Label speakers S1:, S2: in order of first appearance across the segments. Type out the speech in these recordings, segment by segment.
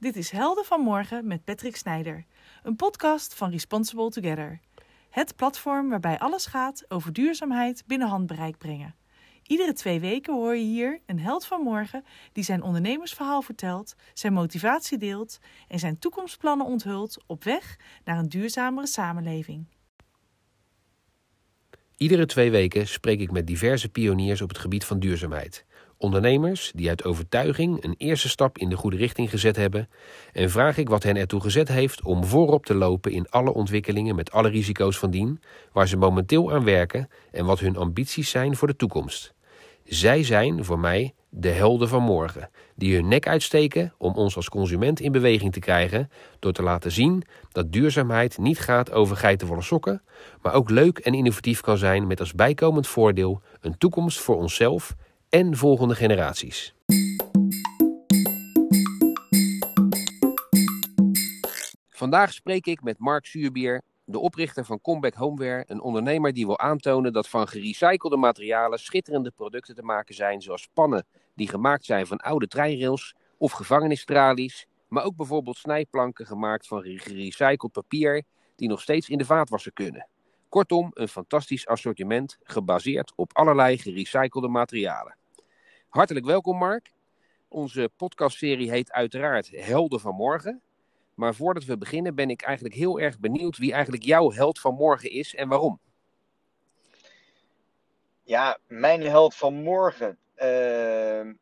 S1: Dit is Helden van Morgen met Patrick Snijder, een podcast van Responsible Together. Het platform waarbij alles gaat over duurzaamheid binnen handbereik brengen. Iedere twee weken hoor je hier een held van morgen die zijn ondernemersverhaal vertelt, zijn motivatie deelt en zijn toekomstplannen onthult op weg naar een duurzamere samenleving.
S2: Iedere twee weken spreek ik met diverse pioniers op het gebied van duurzaamheid. Ondernemers die uit overtuiging een eerste stap in de goede richting gezet hebben en vraag ik wat hen ertoe gezet heeft om voorop te lopen in alle ontwikkelingen met alle risico's van dien, waar ze momenteel aan werken en wat hun ambities zijn voor de toekomst. Zij zijn voor mij de helden van morgen, die hun nek uitsteken om ons als consument in beweging te krijgen door te laten zien dat duurzaamheid niet gaat over geitenwolle sokken, maar ook leuk en innovatief kan zijn met als bijkomend voordeel een toekomst voor onszelf en volgende generaties. Vandaag spreek ik met Mark Zuurbier, de oprichter van Comeback Homeware, een ondernemer die wil aantonen dat van gerecyclede materialen schitterende producten te maken zijn, zoals pannen die gemaakt zijn van oude treinrails of gevangenistralies, maar ook bijvoorbeeld snijplanken gemaakt van gerecycled papier die nog steeds in de vaatwasser kunnen. Kortom, een fantastisch assortiment gebaseerd op allerlei gerecyclede materialen. Hartelijk welkom Mark. Onze podcastserie heet uiteraard Helden van Morgen. Maar voordat we beginnen ben ik eigenlijk heel erg benieuwd wie eigenlijk jouw held van morgen is en waarom.
S3: Ja, mijn held van morgen. Uh,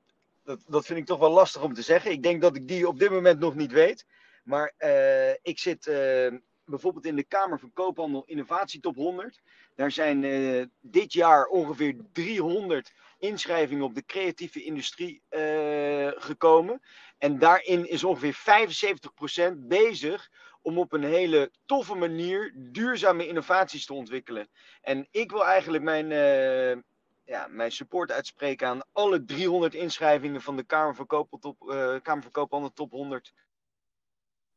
S3: dat, dat vind ik toch wel lastig om te zeggen. Ik denk dat ik die op dit moment nog niet weet. Maar uh, ik zit uh, bijvoorbeeld in de Kamer van Koophandel Innovatietop 100. Daar zijn dit jaar ongeveer 300 inschrijvingen op de creatieve industrie gekomen. En daarin is ongeveer 75% bezig om op een hele toffe manier duurzame innovaties te ontwikkelen. En ik wil eigenlijk mijn, uh, ja, mijn support uitspreken aan alle 300 inschrijvingen van de Kamer van Koophandel top, uh, Top 100.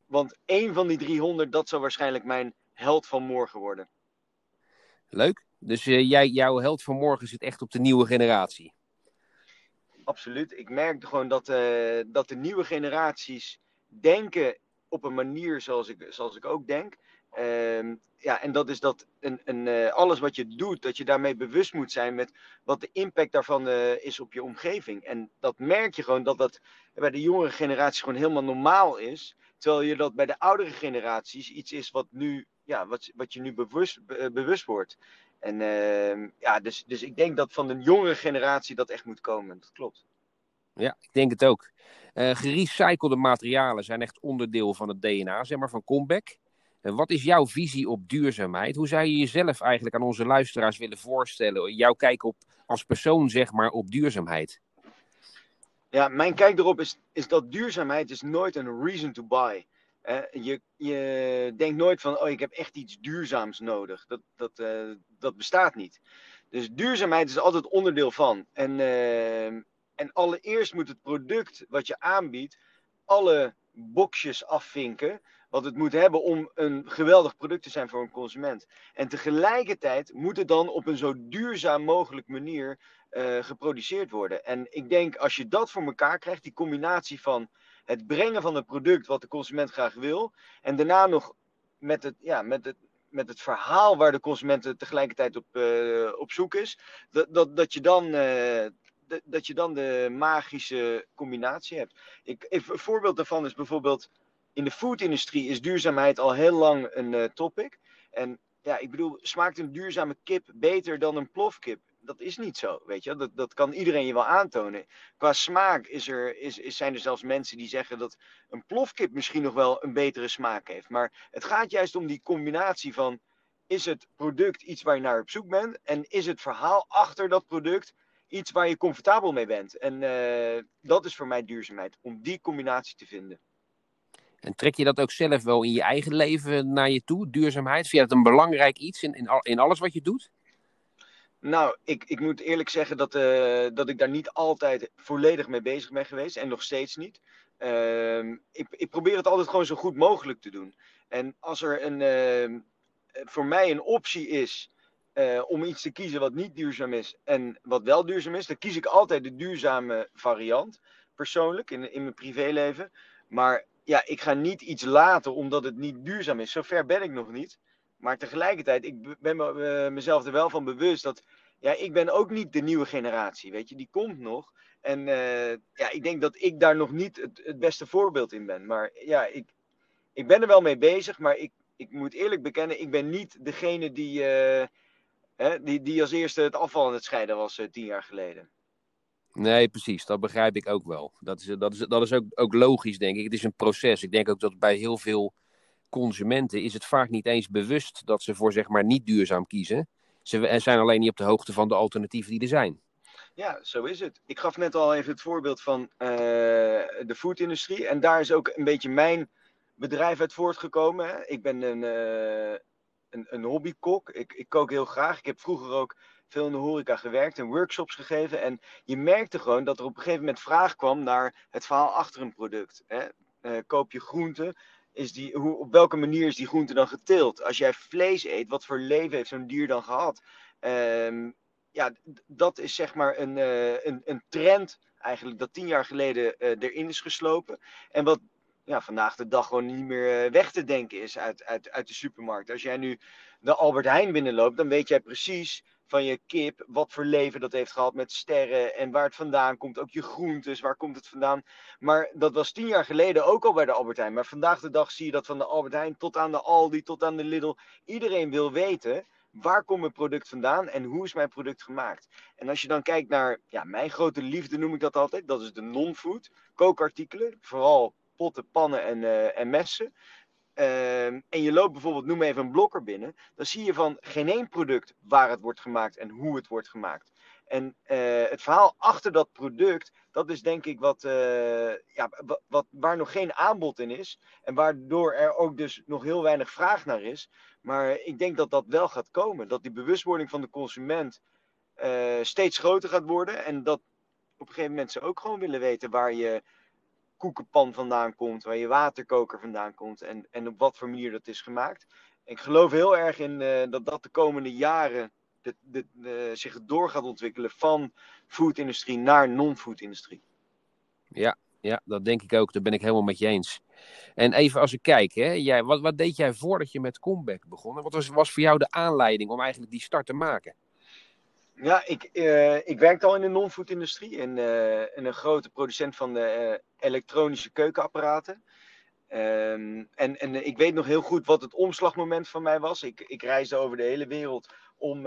S3: Want één van die 300, dat zal waarschijnlijk mijn held van morgen worden.
S2: Leuk. Dus uh, jij, jouw held van morgen zit echt op de nieuwe generatie
S3: absoluut. Ik merk gewoon dat, uh, dat de nieuwe generaties denken op een manier zoals ik, zoals ik ook denk. Uh, ja, en dat is dat een, een, uh, alles wat je doet, dat je daarmee bewust moet zijn met wat de impact daarvan is op je omgeving. En dat merk je gewoon dat dat bij de jongere generatie gewoon helemaal normaal is. Terwijl je dat bij de oudere generaties iets is wat, nu, ja, wat, wat je nu bewust, bewust wordt. En uh, ja, dus, dus ik denk dat van de jongere generatie dat echt moet komen. Dat klopt.
S2: Ja, ik denk het ook. Uh, gerecyclede materialen zijn echt onderdeel van het DNA, zeg maar, van Comeback. En wat is jouw visie op duurzaamheid? Hoe zou je jezelf eigenlijk aan onze luisteraars willen voorstellen? Jouw kijk op, als persoon, zeg maar, op duurzaamheid?
S3: Ja, mijn kijk erop is, is dat duurzaamheid is nooit een reason to buy is. Uh, je, je denkt nooit van, oh, ik heb echt iets duurzaams nodig. Dat, dat, uh, dat bestaat niet. Dus duurzaamheid is altijd onderdeel van. En, uh, en allereerst moet het product wat je aanbiedt alle boxjes afvinken. Wat het moet hebben om een geweldig product te zijn voor een consument. En tegelijkertijd moet het dan op een zo duurzaam mogelijk manier geproduceerd worden. En ik denk als je dat voor elkaar krijgt, die combinatie van het brengen van een product wat de consument graag wil. En daarna nog met het, ja, met het, met het verhaal waar de consument tegelijkertijd op, uh, op zoek is. Dat, dat, dat, je dan, dat, dat je dan de magische combinatie hebt. Ik, een voorbeeld daarvan is bijvoorbeeld. In de foodindustrie is duurzaamheid al heel lang een uh, topic. En ja, ik bedoel, smaakt een duurzame kip beter dan een plofkip? dat is niet zo, weet je. Dat, dat kan iedereen je wel aantonen. Qua smaak is er, is, zijn er zelfs mensen die zeggen dat een plofkip misschien nog wel een betere smaak heeft. Maar het gaat juist om die combinatie van, is het product iets waar je naar op zoek bent? En is het verhaal achter dat product iets waar je comfortabel mee bent? En uh, dat is voor mij duurzaamheid, om die combinatie te vinden.
S2: En trek je dat ook zelf wel in je eigen leven naar je toe, duurzaamheid? Vind je dat een belangrijk iets in, in, in alles wat je doet?
S3: Nou, ik, ik moet eerlijk zeggen dat, uh, dat ik daar niet altijd volledig mee bezig ben geweest. En nog steeds niet. Uh, ik, ik probeer het altijd gewoon zo goed mogelijk te doen. En als er een, uh, voor mij een optie is eh, om iets te kiezen wat niet duurzaam is en wat wel duurzaam is, dan kies ik altijd de duurzame variant. Persoonlijk, in, in mijn privéleven. Maar ja, ik ga niet iets laten omdat het niet duurzaam is. Zover ben ik nog niet. Maar tegelijkertijd, ik ben me, uh, mezelf er wel van bewust dat ja, ik ben ook niet de nieuwe generatie, weet je, die komt nog. En uh, ja, ik denk dat ik daar nog niet het, beste voorbeeld in ben. Maar ja, ik, ik ben er wel mee bezig, maar ik, ik moet eerlijk bekennen, ik ben niet degene die, uh, hè, die, die als eerste het afval aan het scheiden was tien jaar geleden.
S2: Nee, precies. Dat begrijp ik ook wel. Dat is, dat is, dat is ook, ook logisch, denk ik. Het is een proces. Ik denk ook dat bij heel veel consumenten is het vaak niet eens bewust dat ze voor zeg maar niet duurzaam kiezen. Ze zijn alleen niet op de hoogte van de alternatieven die er zijn.
S3: Ja, zo is het. Ik gaf net al even het voorbeeld van uh, de foodindustrie. En daar is ook een beetje mijn bedrijf uit voortgekomen. Ik ben een, uh, een, een hobbykok. Ik, ik kook heel graag. Ik heb vroeger ook veel in de horeca gewerkt en workshops gegeven. En je merkte gewoon dat er op een gegeven moment vraag kwam naar het verhaal achter een product. Hè. Uh, koop je groenten, is die, hoe, op welke manier is die groente dan geteeld? Als jij vlees eet, wat voor leven heeft zo'n dier dan gehad? Um, ja, dat is zeg maar een, uh, een, een trend eigenlijk dat tien jaar geleden uh, erin is geslopen. En wat ja, vandaag de dag gewoon niet meer weg te denken is uit, uit, uit de supermarkt. Als jij nu de Albert Heijn binnenloopt, dan weet jij precies van je kip, wat voor leven dat heeft gehad met sterren en waar het vandaan komt. Ook je groentes, waar komt het vandaan. Maar dat was tien jaar geleden ook al bij de Albert Heijn. Maar vandaag de dag zie je dat van de Albert Heijn tot aan de Aldi, tot aan de Lidl. Iedereen wil weten, waar komt mijn product vandaan en hoe is mijn product gemaakt. En als je dan kijkt naar, ja, mijn grote liefde noem ik dat altijd. Dat is de non-food, kookartikelen. Vooral potten, pannen en, uh, en messen. Uh, en je loopt bijvoorbeeld, noem even een blokker binnen, dan zie je van geen één product waar het wordt gemaakt en hoe het wordt gemaakt. En uh, het verhaal achter dat product, dat is denk ik wat, uh, ja, wat, waar nog geen aanbod in is. En waardoor er ook dus nog heel weinig vraag naar is. Maar ik denk dat dat wel gaat komen. Dat die bewustwording van de consument uh, steeds groter gaat worden. En dat op een gegeven moment ze ook gewoon willen weten waar je koekenpan vandaan komt, waar je waterkoker vandaan komt en, en op wat voor manier dat is gemaakt. Ik geloof heel erg in uh, dat dat de komende jaren zich door gaat ontwikkelen van foodindustrie naar non-foodindustrie.
S2: Ja, ja, dat denk ik ook. Daar ben ik helemaal met je eens. En even als ik kijk, hè, jij, wat, wat deed jij voordat je met Comeback begon? Wat was, was voor jou de aanleiding om eigenlijk die start te maken?
S3: Ja, ik, uh, ik werkte al in de non-food-industrie. In, uh, in een grote producent van uh, elektronische keukenapparaten. Um, en, en ik weet nog heel goed wat het omslagmoment van mij was. Ik, ik reisde over de hele wereld om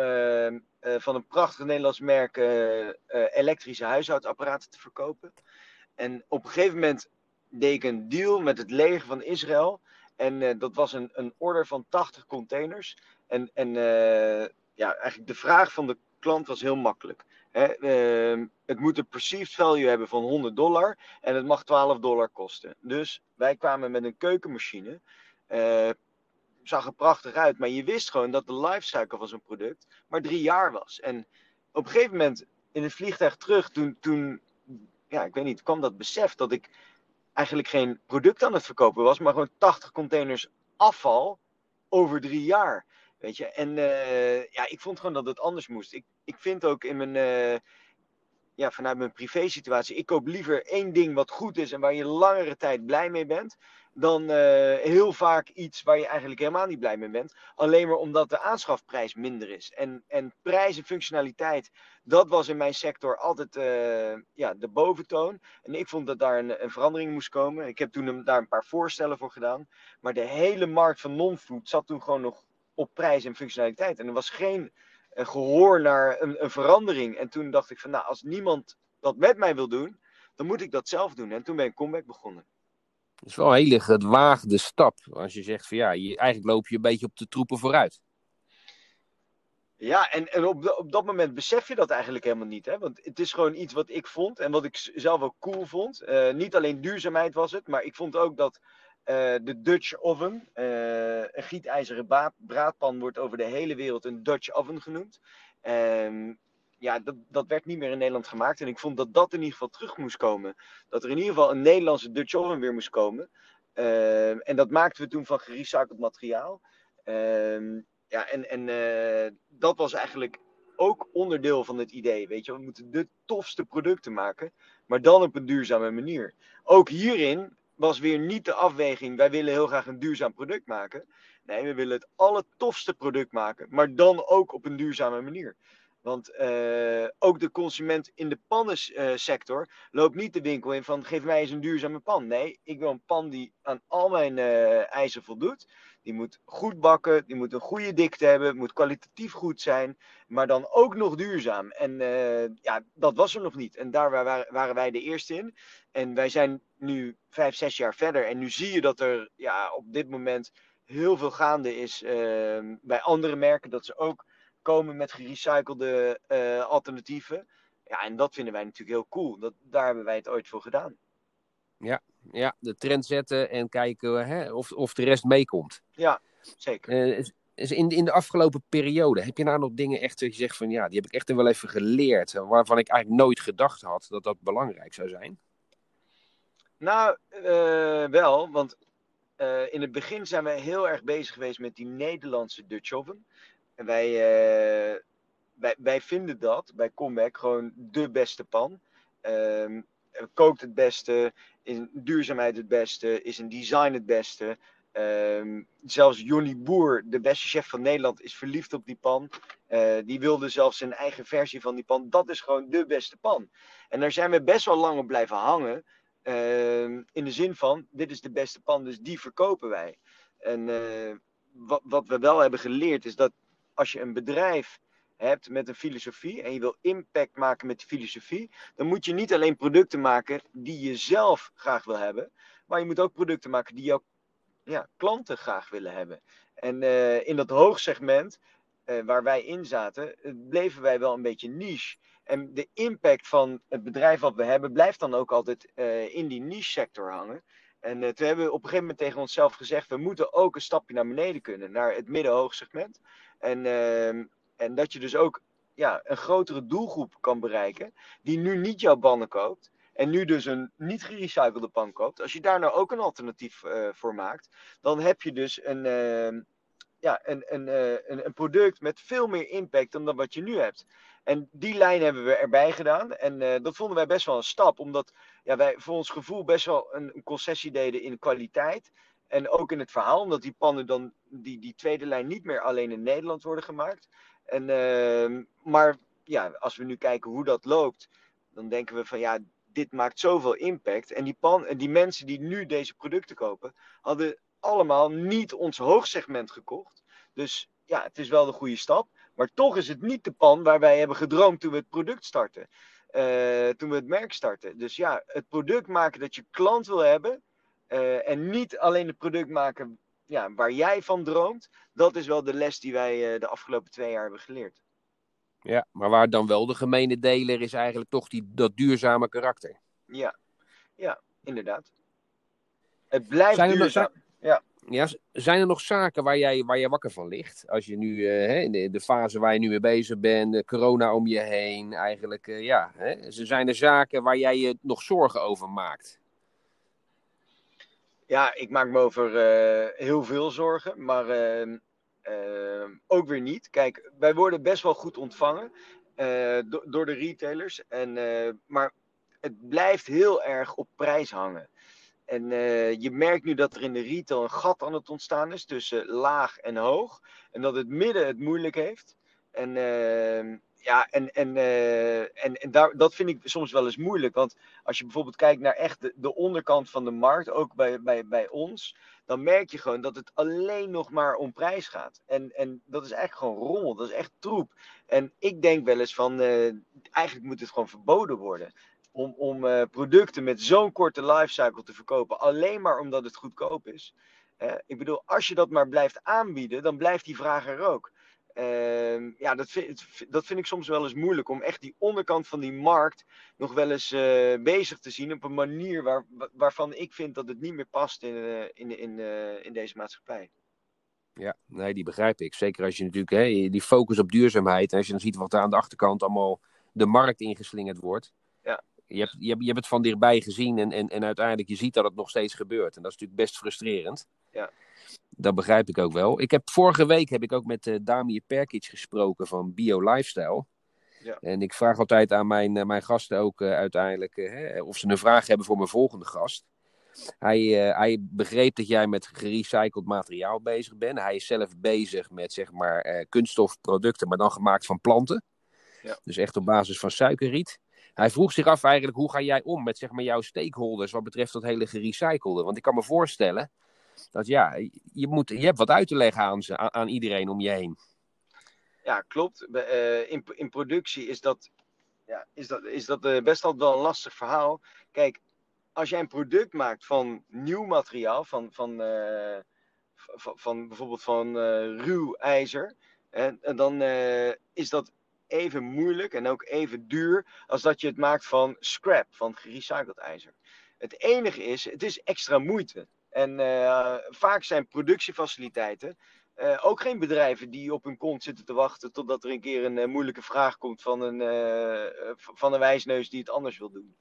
S3: van een prachtig Nederlands merk elektrische huishoudapparaten te verkopen. En op een gegeven moment deed ik een deal met het leger van Israël. En dat was een, een order van 80 containers. En, en ja, eigenlijk de vraag van de klant was heel makkelijk. Uh, het moet een perceived value hebben van 100 dollar en het mag 12 dollar kosten. Dus wij kwamen met een keukenmachine. Uh, zag er prachtig uit, maar je wist gewoon dat de lifecycle van zo'n product maar drie jaar was. En op een gegeven moment in het vliegtuig terug, toen, toen ja, ik weet niet, kwam dat besef dat ik eigenlijk geen product aan het verkopen was, maar gewoon 80 containers afval over drie jaar. Weet je, en uh, ja, ik vond gewoon dat het anders moest. Ik vind ook in mijn, uh, ja, vanuit mijn privé situatie, ik koop liever één ding wat goed is en waar je langere tijd blij mee bent, dan uh, heel vaak iets waar je eigenlijk helemaal niet blij mee bent. Alleen maar omdat de aanschafprijs minder is. En, en prijs en functionaliteit, dat was in mijn sector altijd ja, de boventoon. En ik vond dat daar een, een verandering moest komen. Ik heb toen daar een paar voorstellen voor gedaan. Maar de hele markt van non-food zat toen gewoon nog op prijs en functionaliteit. En er was geen gehoor naar een, een, verandering. En toen dacht ik van, nou, als niemand dat met mij wil doen, dan moet ik dat zelf doen. En toen ben ik Comeback begonnen.
S2: Het is wel een hele gewaagde stap. Als je zegt van ja, je, eigenlijk loop je een beetje op de troepen vooruit.
S3: Ja, en, en op, de, op dat moment besef je dat eigenlijk helemaal niet. Hè? Want het is gewoon iets wat ik vond en wat ik zelf ook cool vond. Uh, niet alleen duurzaamheid was het, maar ik vond ook dat de Dutch oven. Uh, een gietijzeren braadpan wordt over de hele wereld een Dutch oven genoemd. Um, ja, dat, dat werd niet meer in Nederland gemaakt. En ik vond dat dat in ieder geval terug moest komen. Dat er in ieder geval een Nederlandse Dutch oven weer moest komen. Uh, en dat maakten we toen van gerecycled materiaal. Um, ja, en, en uh, dat was eigenlijk ook onderdeel van het idee. Weet je, we moeten de tofste producten maken, maar dan op een duurzame manier. Ook hierin was weer niet de afweging, wij willen heel graag een duurzaam product maken. Nee, we willen het allertofste product maken, maar dan ook op een duurzame manier. Want uh, ook de consument in de pannensector loopt niet de winkel in van geef mij eens een duurzame pan. Nee, ik wil een pan die aan al mijn uh, eisen voldoet. Die moet goed bakken, die moet een goede dikte hebben, moet kwalitatief goed zijn, maar dan ook nog duurzaam. En uh, ja, dat was er nog niet. En daar waren, waren wij de eerste in. En wij zijn nu vijf, zes jaar verder. En nu zie je dat er ja, op dit moment heel veel gaande is bij andere merken. Dat ze ook komen met gerecyclede uh, alternatieven. Ja, en dat vinden wij natuurlijk heel cool. Dat, daar hebben wij het ooit voor gedaan.
S2: Ja, ja de trend zetten en kijken hè, of, of de rest meekomt.
S3: Ja, zeker.
S2: Uh, is in, in de afgelopen periode, heb je nou nog dingen echt dat je zegt van ja, die heb ik echt wel even geleerd, waarvan ik eigenlijk nooit gedacht had dat dat belangrijk zou zijn?
S3: Nou, uh, wel, want uh, in het begin zijn we heel erg bezig geweest met die Nederlandse Dutch oven. En wij, uh, wij, wij vinden dat bij Comeback gewoon de beste pan. Um, kookt het beste, is duurzaamheid het beste, is in design het beste. Um, zelfs Johnny Boer, de beste chef van Nederland, is verliefd op die pan. Uh, die wilde zelfs zijn eigen versie van die pan. Dat is gewoon de beste pan. En daar zijn we best wel lang op blijven hangen. Uh, in de zin van, dit is de beste pan, dus die verkopen wij. En uh, wat, wat we wel hebben geleerd is dat als je een bedrijf hebt met een filosofie en je wil impact maken met die filosofie, dan moet je niet alleen producten maken die je zelf graag wil hebben, maar je moet ook producten maken die jouw ja, klanten graag willen hebben. En uh, in dat hoogsegment uh, waar wij in zaten, bleven wij wel een beetje niche. En de impact van het bedrijf wat we hebben, blijft dan ook altijd in die niche sector hangen. En toen hebben we op een gegeven moment tegen onszelf gezegd: we moeten ook een stapje naar beneden kunnen, naar het midden-hoogsegment. En, uh, en dat je dus ook ja, een grotere doelgroep kan bereiken, die nu niet jouw pannen koopt. En nu dus een niet gerecyclede pan koopt. Als je daar nou ook een alternatief uh, voor maakt, dan heb je dus een, uh, ja, een, een, uh, een, een, product met veel meer impact dan, dan wat je nu hebt. En die lijn hebben we erbij gedaan. En dat vonden wij best wel een stap, omdat ja, wij voor ons gevoel best wel een, een concessie deden in kwaliteit. En ook in het verhaal, omdat die pannen dan, die, die tweede lijn niet meer alleen in Nederland worden gemaakt. En, uh, maar ja, als we nu kijken hoe dat loopt, dan denken we van ja, dit maakt zoveel impact. En die, pan, die mensen die nu deze producten kopen, hadden allemaal niet ons hoogsegment gekocht. Dus ja, het is wel de goede stap. Maar toch is het niet de pan waar wij hebben gedroomd toen we het product starten. Uh, toen we het merk starten. Dus ja, het product maken dat je klant wil hebben uh, en niet alleen het product maken ja, waar jij van droomt. Dat is wel de les die wij uh, de afgelopen twee jaar hebben geleerd.
S2: Ja, maar waar dan wel de gemene deler is eigenlijk toch die, dat duurzame karakter.
S3: Ja, ja inderdaad. Het blijft
S2: zijn er
S3: duurzaam.
S2: Nog, zijn, ja. Ja, zijn er nog zaken waar jij, waar jij wakker van ligt? Als je nu uh, in de, de, fase waar je nu mee bezig bent, corona om je heen, eigenlijk, uh, ja. Hè? Zijn er zaken waar jij je nog zorgen over maakt?
S3: Ja, ik maak me over uh, heel veel zorgen, maar uh, uh, ook weer niet. Kijk, wij worden best wel goed ontvangen do door de retailers, en, maar het blijft heel erg op prijs hangen. En je merkt nu dat er in de retail een gat aan het ontstaan is tussen laag en hoog, en dat het midden het moeilijk heeft. En ja, en, en, uh, en, en daar, dat vind ik soms wel eens moeilijk. Want als je bijvoorbeeld kijkt naar echt de, de onderkant van de markt, ook bij, bij, bij ons, dan merk je gewoon dat het alleen nog maar om prijs gaat. En, en dat is echt gewoon rommel, dat is echt troep. En ik denk wel eens van, uh, eigenlijk moet het gewoon verboden worden. Om, om uh, producten met zo'n korte lifecycle te verkopen, alleen maar omdat het goedkoop is. ik bedoel, als je dat maar blijft aanbieden, dan blijft die vraag er ook. Uh, ja, dat vind, dat vind ik soms wel eens moeilijk om echt die onderkant van die markt nog wel eens uh, bezig te zien op een manier waar, waarvan ik vind dat het niet meer past in, uh, in, in, uh, in deze maatschappij.
S2: Ja, nee, die begrijp ik. Zeker als je natuurlijk hè, die focus op duurzaamheid en als je dan ziet wat er aan de achterkant allemaal de markt ingeslingerd wordt.
S3: Ja.
S2: Je hebt, je, hebt, je hebt het van dichtbij gezien en, en, en uiteindelijk je ziet dat het nog steeds gebeurt. En dat is natuurlijk best frustrerend.
S3: Ja.
S2: Dat begrijp ik ook wel. Ik heb, vorige week heb ik ook met uh, Damir Perkic gesproken van Bio Lifestyle.
S3: Ja.
S2: En ik vraag altijd aan mijn, uh, mijn gasten ook uh, uiteindelijk of ze een vraag hebben voor mijn volgende gast. Hij, eh, hij begreep dat jij met gerecycled materiaal bezig bent. Hij is zelf bezig met zeg maar eh, kunststofproducten, maar dan gemaakt van planten.
S3: Ja.
S2: Dus echt op basis van suikerriet. Hij vroeg zich af eigenlijk, hoe ga jij om met zeg maar, jouw stakeholders wat betreft dat hele gerecyclede? Want ik kan me voorstellen dat ja, je, moet, je hebt wat uit te leggen aan, ze, aan, iedereen om je heen.
S3: Ja, klopt. Eh, in, in productie is dat, ja, is dat, is dat eh, best altijd wel een lastig verhaal. Kijk, als jij een product maakt van nieuw materiaal, van, van, eh, van, van bijvoorbeeld van ruw ijzer, en dan is dat even moeilijk en ook even duur als dat je het maakt van scrap, van gerecycled ijzer. Het enige is, het is extra moeite. En eh, vaak zijn productiefaciliteiten eh, ook geen bedrijven die op hun kont zitten te wachten totdat er een keer een eh, moeilijke vraag komt van een, van een wijsneus die het anders wil doen.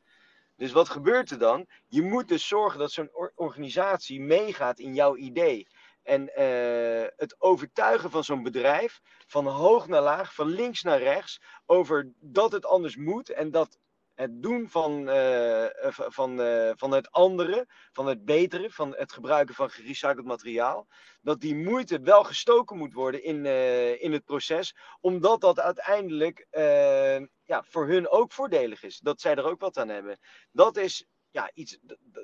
S3: Dus wat gebeurt er dan? Je moet dus zorgen dat zo'n or- organisatie meegaat in jouw idee. En eh, het overtuigen van zo'n bedrijf, van hoog naar laag, van links naar rechts, over dat het anders moet en dat het doen van, eh, eh, van, van het andere, van het betere, van het gebruiken van gerecycled materiaal, dat die moeite wel gestoken moet worden in, in het proces, omdat dat uiteindelijk ja, voor hun ook voordelig is. Dat zij er ook wat aan hebben. Dat is ja, iets,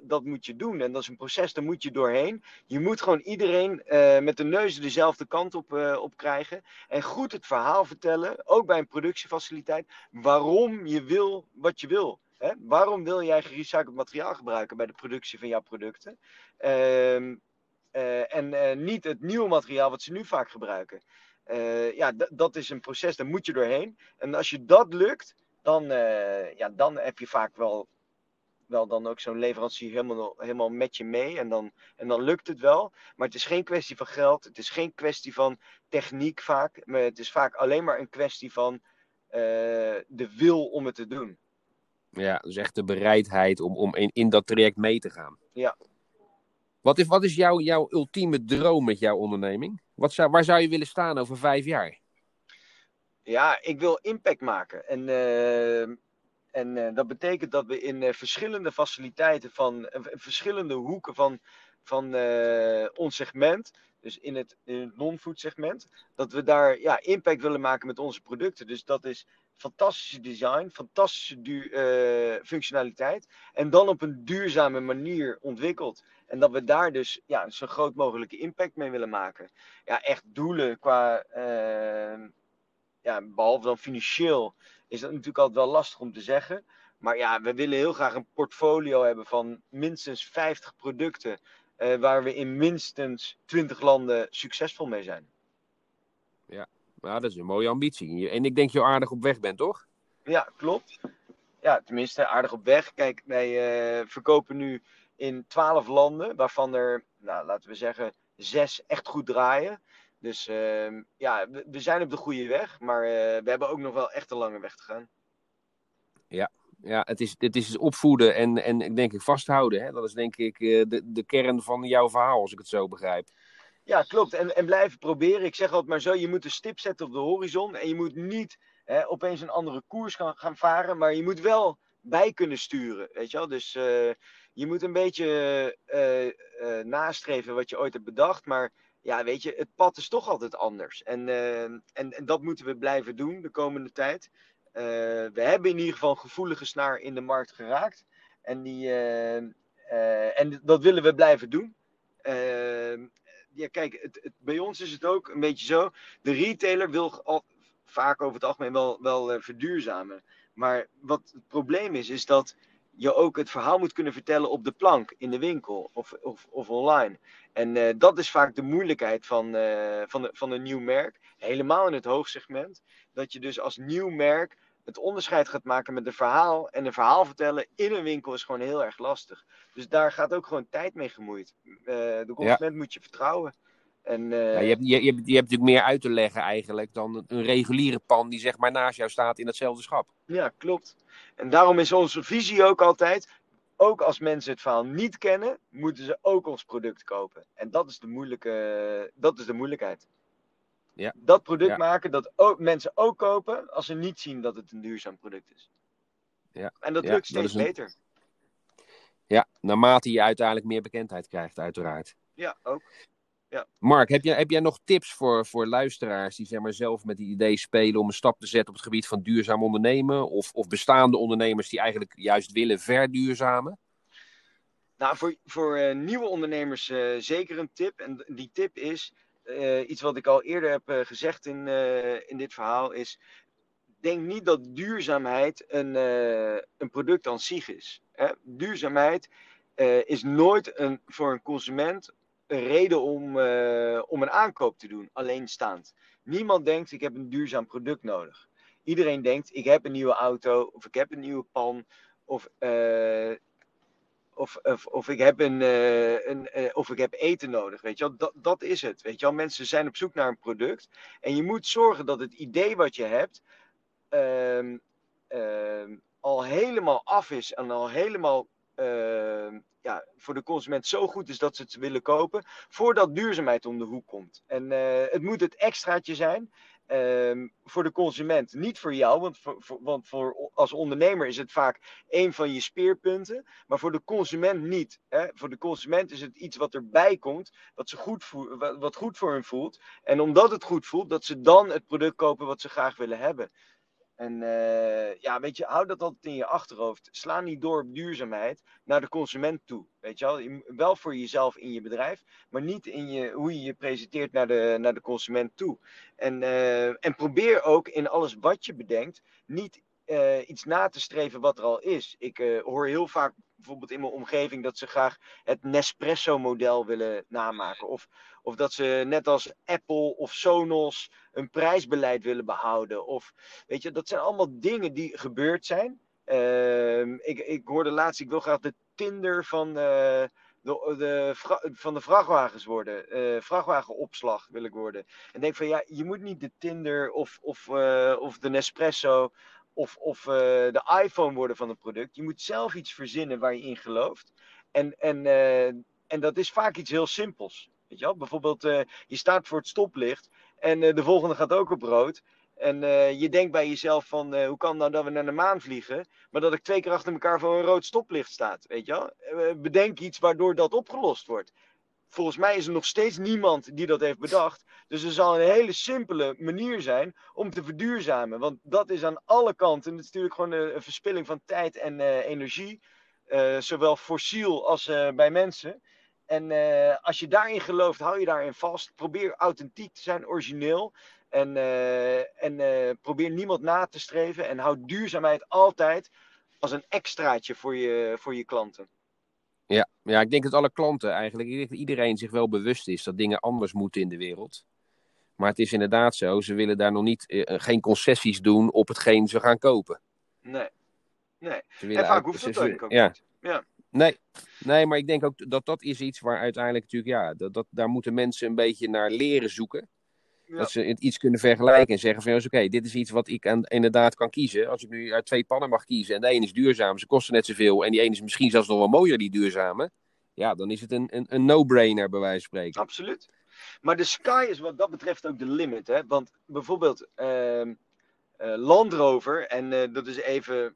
S3: dat moet je doen. En dat is een proces, daar moet je doorheen. Je moet gewoon iedereen eh, met de neus dezelfde kant op, eh, op krijgen. En goed het verhaal vertellen, ook bij een productiefaciliteit, waarom je wil wat je wil. Hè? Waarom wil jij gerecycled materiaal gebruiken bij de productie van jouw producten? Ehm, eh, en niet het nieuwe materiaal wat ze nu vaak gebruiken. Ja, dat is een proces, daar moet je doorheen. En als je dat lukt, dan, ja, dan heb je vaak wel, wel dan ook zo'n leverancier helemaal, helemaal met je mee. En dan, en dan lukt het wel. Maar het is geen kwestie van geld, het is geen kwestie van techniek vaak. Maar het is vaak alleen maar een kwestie van eh, de wil om het te doen.
S2: Ja, dus echt de bereidheid om, om in, in dat traject mee te gaan.
S3: Ja.
S2: Wat is, wat is jouw, jouw ultieme droom met jouw onderneming? Wat zou, waar zou je willen staan over vijf jaar?
S3: Ja, ik wil impact maken. En, eh, en eh, dat betekent dat we in eh, verschillende faciliteiten van eh, verschillende hoeken van, van ons segment, dus in het, in het non-food segment, dat we daar ja, impact willen maken met onze producten. Dus dat is fantastische design, fantastische duur, functionaliteit en dan op een duurzame manier ontwikkeld. En dat we daar dus ja, zo groot mogelijke impact mee willen maken. Ja, echt doelen qua. ja, behalve dan financieel is dat natuurlijk altijd wel lastig om te zeggen. Maar ja, we willen heel graag een portfolio hebben van minstens 50 producten. eh, waar we in minstens 20 landen succesvol mee zijn.
S2: Nou, dat is een mooie ambitie. En ik denk je aardig op weg bent, toch?
S3: Ja, klopt. Ja, tenminste, aardig op weg. Kijk, wij eh, verkopen nu in 12 landen, waarvan er, nou, laten we zeggen, zes echt goed draaien. Dus ehm, ja, we, we zijn op de goede weg, maar eh, we hebben ook nog wel echt een lange weg te gaan.
S2: Ja, het is, het is opvoeden en, en ik denk ik vasthouden. Hè? Dat is denk ik eh, de, de kern van jouw verhaal, als ik het zo begrijp.
S3: Ja, klopt. En, en blijven proberen. Ik zeg altijd maar zo, je moet een stip zetten op de horizon. En je moet niet hè, opeens een andere koers gaan, gaan varen. Maar je moet wel bij kunnen sturen. Weet je wel? Dus eh, je moet een beetje nastreven wat je ooit hebt bedacht. Maar ja, weet je, het pad is toch altijd anders. En, eh, en, en dat moeten we blijven doen de komende tijd. Eh, we hebben in ieder geval een gevoelige snaar in de markt geraakt. En, die, eh, eh, en dat willen we blijven doen. Eh, ja, kijk, het, het- bij ons is het ook een beetje zo. De retailer wil al, vaak over het algemeen wel, wel eh, verduurzamen. Maar wat het probleem is, is dat je ook het verhaal moet kunnen vertellen op de plank, in de winkel of, of, of online. En eh, dat is vaak de moeilijkheid van, eh, van, de, van een nieuw merk. Helemaal in het hoogsegment. Dat je dus als nieuw merk het onderscheid gaat maken met een verhaal. En een verhaal vertellen in een winkel is gewoon heel erg lastig. Dus daar gaat ook gewoon tijd mee gemoeid. Eh, de consument moet je vertrouwen. En, eh,
S2: Ja, je, hebt, je, je, hebt, je hebt natuurlijk meer uit te leggen eigenlijk dan een reguliere pan die zeg maar naast jou staat in hetzelfde schap.
S3: Ja, klopt. En daarom is onze visie ook altijd, ook als mensen het verhaal niet kennen, moeten ze ook ons product kopen. En dat is de, moeilijke, dat is de moeilijkheid.
S2: Ja.
S3: Dat product
S2: Ja.
S3: maken dat ook, mensen ook kopen als ze niet zien dat het een duurzaam product is.
S2: Ja.
S3: En dat lukt steeds
S2: een-
S3: beter.
S2: Ja, naarmate je uiteindelijk meer bekendheid krijgt, uiteraard.
S3: Ja, ook.
S2: Mark, heb jij, heb jij nog tips voor, voor luisteraars die zeg maar, zelf met die idee spelen om een stap te zetten op het gebied van duurzaam ondernemen? Of, of bestaande ondernemers die eigenlijk juist willen verduurzamen?
S3: Nou, voor, voor eh, nieuwe ondernemers eh, zeker een tip. En die tip is eh, iets wat ik al eerder heb gezegd in, in dit verhaal. Is denk niet dat duurzaamheid een, een product aan zich is. Hè? Duurzaamheid is nooit een, voor een consument een reden om, eh, om een aankoop te doen, alleenstaand. Niemand denkt, ik heb een duurzaam product nodig. Iedereen denkt, ik heb een nieuwe auto, of ik heb een nieuwe pan, of, eh, of, of, of, ik, heb een, eh, een, of ik heb eten nodig. Weet je wel? Dat, dat is het. Weet je wel? Mensen zijn op zoek naar een product. En je moet zorgen dat het idee wat je hebt ehm, ehm, al helemaal af is en al helemaal ehm, ja, voor de consument zo goed is dat ze het willen kopen, voordat duurzaamheid om de hoek komt. En eh, het moet het extraatje zijn. ehm, voor de consument, niet voor jou, want, voor, want voor, als ondernemer is het vaak een van je speerpunten, maar voor de consument niet. Hè? Voor de consument is het iets wat erbij komt, wat, ze goed wat goed voor hen voelt. En omdat het goed voelt, dat ze dan het product kopen wat ze graag willen hebben. En eh, ja, weet je, hou dat altijd in je achterhoofd. Sla niet door op duurzaamheid naar de consument toe. Weet je wel, wel voor jezelf in je bedrijf, maar niet in je, hoe je je presenteert naar de, naar de consument toe. En, eh, en probeer ook in alles wat je bedenkt, niet eh, iets na te streven wat er al is. Ik hoor heel vaak bijvoorbeeld in mijn omgeving dat ze graag het Nespresso-model willen namaken. Of, of dat ze net als Apple of Sonos een prijsbeleid willen behouden. Of weet je, dat zijn allemaal dingen die gebeurd zijn. Ehm, ik, ik hoorde laatst, ik wil graag de Tinder van, eh, de, de, van de vrachtwagens worden. Eh, vrachtwagenopslag wil ik worden. En denk van ja, je moet niet de Tinder of, of, eh, of de Nespresso of, of de iPhone worden van een product. Je moet zelf iets verzinnen waar je in gelooft. En, en, en dat is vaak iets heel simpels. Weet je? Bijvoorbeeld, eh, je staat voor het stoplicht en eh, de volgende gaat ook op rood. En eh, je denkt bij jezelf van, hoe kan nou dat we naar de maan vliegen, maar dat ik twee keer achter elkaar voor een rood stoplicht staat, weet je bedenk iets waardoor dat opgelost wordt. Volgens mij is er nog steeds niemand die dat heeft bedacht. Dus er zal een hele simpele manier zijn om te verduurzamen. Want dat is aan alle kanten natuurlijk gewoon een, een verspilling van tijd en energie. zowel fossiel als bij mensen. En eh, als je daarin gelooft, hou je daarin vast. Probeer authentiek te zijn, origineel. En, eh, en eh, probeer niemand na te streven. En hou duurzaamheid altijd als een extraatje voor je, voor je klanten.
S2: Ja, ja, ik denk dat alle klanten eigenlijk, ik denk dat iedereen zich wel bewust is dat dingen anders moeten in de wereld. Maar het is inderdaad zo, ze willen daar nog niet, geen concessies doen op hetgeen ze gaan kopen.
S3: Nee. Nee. En vaak
S2: uit-
S3: hoeft
S2: ze-
S3: dat
S2: ze-
S3: eigenlijk ook
S2: ja.
S3: niet. Ja.
S2: Nee, nee, maar ik denk ook dat dat is iets waar uiteindelijk natuurlijk, ja, dat, dat, daar moeten mensen een beetje naar leren zoeken.
S3: Ja.
S2: Dat ze het iets kunnen vergelijken en zeggen van, oké, dit is iets wat ik aan, inderdaad kan kiezen. Als ik nu uit twee pannen mag kiezen en de een is duurzaam, ze kosten net zoveel en die ene is misschien zelfs nog wel mooier, die duurzame. Ja, dan is het een, een, een no-brainer bij wijze van spreken.
S3: Absoluut. Maar de sky is wat dat betreft ook de limit. Hè? Want bijvoorbeeld ehm eh, Land Rover, en eh, dat is even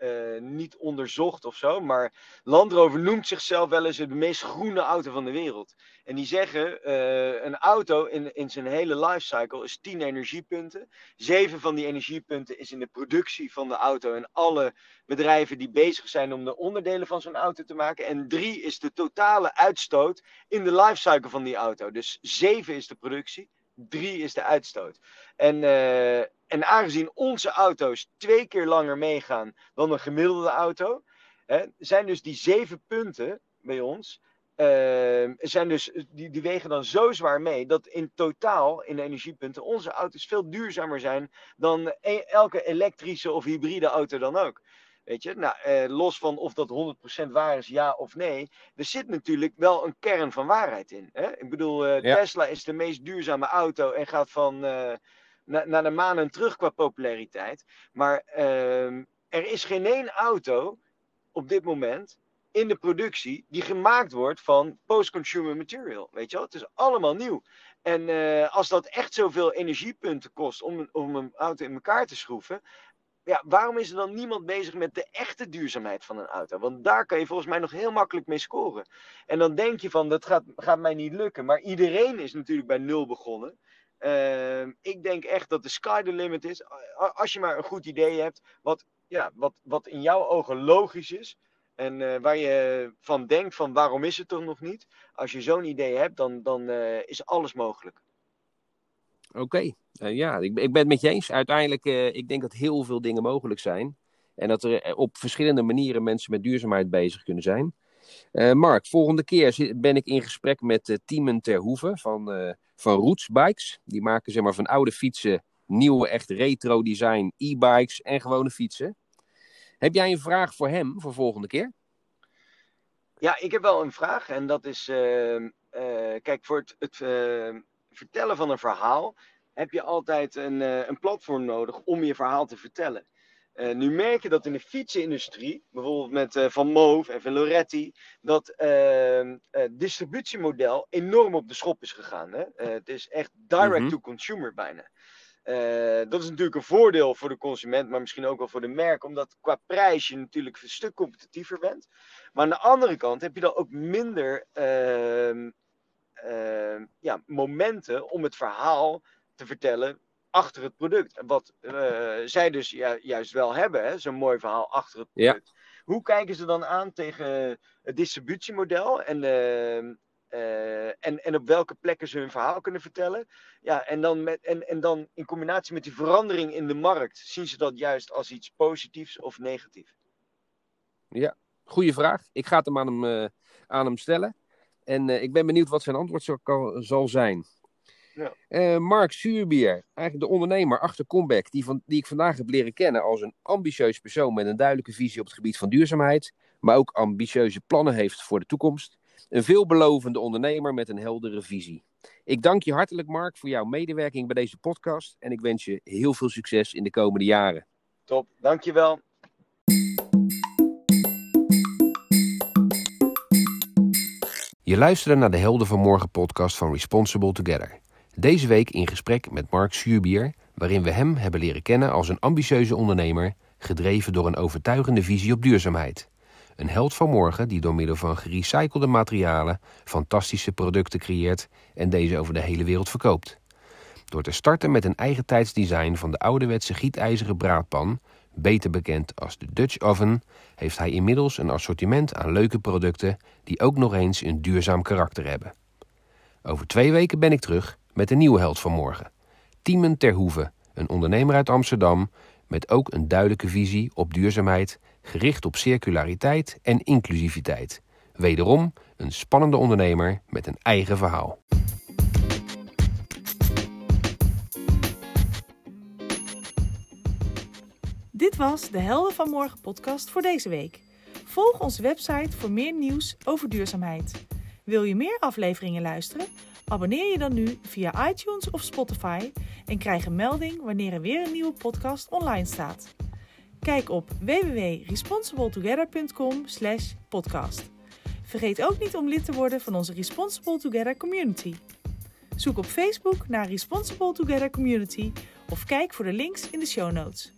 S3: eh, niet onderzocht of zo, maar Land Rover noemt zichzelf wel eens de meest groene auto van de wereld. En die zeggen, eh, een auto in, in zijn hele lifecycle is 10 energiepunten. Zeven van die energiepunten is in de productie van de auto en alle bedrijven die bezig zijn om de onderdelen van zo'n auto te maken. En drie is de totale uitstoot in de lifecycle van die auto. Dus zeven is de productie, drie is de uitstoot. En, eh, en aangezien onze auto's twee keer langer meegaan dan een gemiddelde auto, hè, zijn dus die zeven punten bij ons. eh, zijn dus, die, die wegen dan zo zwaar mee dat in totaal in de energiepunten onze auto's veel duurzamer zijn dan e- elke elektrische of hybride auto dan ook. Weet je, nou, eh, los van of dat 100% waar is, ja of nee, er zit natuurlijk wel een kern van waarheid in. Hè? Ik bedoel, eh,
S2: Ja.
S3: Tesla is de meest duurzame auto en gaat van eh, na- naar de maan en terug qua populariteit. Maar ehm, er is geen één auto op dit moment in de productie die gemaakt wordt van post-consumer material. Weet je wel? Het is allemaal nieuw. En eh, als dat echt zoveel energiepunten kost om, om een auto in elkaar te schroeven, ja, waarom is er dan niemand bezig met de echte duurzaamheid van een auto? Want daar kan je volgens mij nog heel makkelijk mee scoren. En dan denk je van, dat gaat, gaat mij niet lukken. Maar iedereen is natuurlijk bij nul begonnen. Ehm, ik denk echt dat de sky the limit is. Als je maar een goed idee hebt, wat, ja, wat, wat in jouw ogen logisch is. En uh, waar je van denkt van waarom is het toch nog niet? Als je zo'n idee hebt, dan, dan uh, is alles mogelijk.
S2: Oké, uh, ja, ik, ik, ben het met je eens. Uiteindelijk, ik denk dat heel veel dingen mogelijk zijn. En dat er op verschillende manieren mensen met duurzaamheid bezig kunnen zijn. Mark, volgende keer ben ik in gesprek met Tiemen Terhoeven van, van Roots Bikes. Die maken zeg maar, van oude fietsen nieuwe, echt retro design e-bikes en gewone fietsen. Heb jij een vraag voor hem voor volgende keer?
S3: Ja, ik heb wel een vraag. En dat is, uh, uh, kijk, voor het, het uh, vertellen van een verhaal heb je altijd een, een platform nodig om je verhaal te vertellen. nu merk je dat in de fietsenindustrie, bijvoorbeeld met Van Moof en Van Loretti, dat ehm, distributiemodel enorm op de schop is gegaan. Hè? het is echt direct-to-consumer mhm. bijna. Uh, dat is natuurlijk een voordeel voor de consument, maar misschien ook wel voor de merk, omdat qua prijs je natuurlijk een stuk competitiever bent. Maar aan de andere kant heb je dan ook minder uh, uh, ja, momenten om het verhaal te vertellen achter het product. Wat eh, zij dus juist wel hebben, zo'n mooi verhaal achter het product. Hoe kijken ze dan aan tegen het distributiemodel en ehm, uh, en, en op welke plekken ze hun verhaal kunnen vertellen. Ja, en, dan met, en, en dan in combinatie met die verandering in de markt, zien ze dat juist als iets positiefs of negatiefs?
S2: Ja, goede vraag. Ik ga het hem aan hem, uh, aan hem stellen. En uh, ik ben benieuwd wat zijn antwoord zal, zal zijn. Ja. Mark Zuurbier, eigenlijk de ondernemer achter Comeback, die, van, die ik vandaag heb leren kennen als een ambitieus persoon met een duidelijke visie op het gebied van duurzaamheid, maar ook ambitieuze plannen heeft voor de toekomst. Een veelbelovende ondernemer met een heldere visie. Ik dank je hartelijk, Mark, voor jouw medewerking bij deze podcast. En ik wens je heel veel succes in de komende jaren.
S3: Top, dankjewel.
S2: Je luisterde naar de Helden van Morgen podcast van Responsible Together. Deze week in gesprek met Mark Suurbier, waarin we hem hebben leren kennen als een ambitieuze ondernemer, gedreven door een overtuigende visie op duurzaamheid. Een held van morgen die door middel van gerecyclede materialen fantastische producten creëert en deze over de hele wereld verkoopt. Door te starten met een eigen tijdsdesign van de ouderwetse gietijzeren braadpan, beter bekend als de Dutch Oven, heeft hij inmiddels een assortiment aan leuke producten die ook nog eens een duurzaam karakter hebben. Over twee weken ben ik terug met een nieuwe held van morgen. Tiemen Terhoeven, een ondernemer uit Amsterdam met ook een duidelijke visie op duurzaamheid gericht op circulariteit en inclusiviteit. Wederom een spannende ondernemer met een eigen verhaal.
S1: Was de Helden van Morgen podcast voor deze week. Volg onze website voor meer nieuws over duurzaamheid. Wil je meer afleveringen luisteren? Abonneer je dan nu via iTunes of Spotify en krijg een melding wanneer er weer een nieuwe podcast online staat. Kijk op www.responsibletogether.com podcast. Vergeet ook niet om lid te worden van onze Responsible Together community. Zoek op Facebook naar Responsible Together Community of kijk voor de links in de show notes.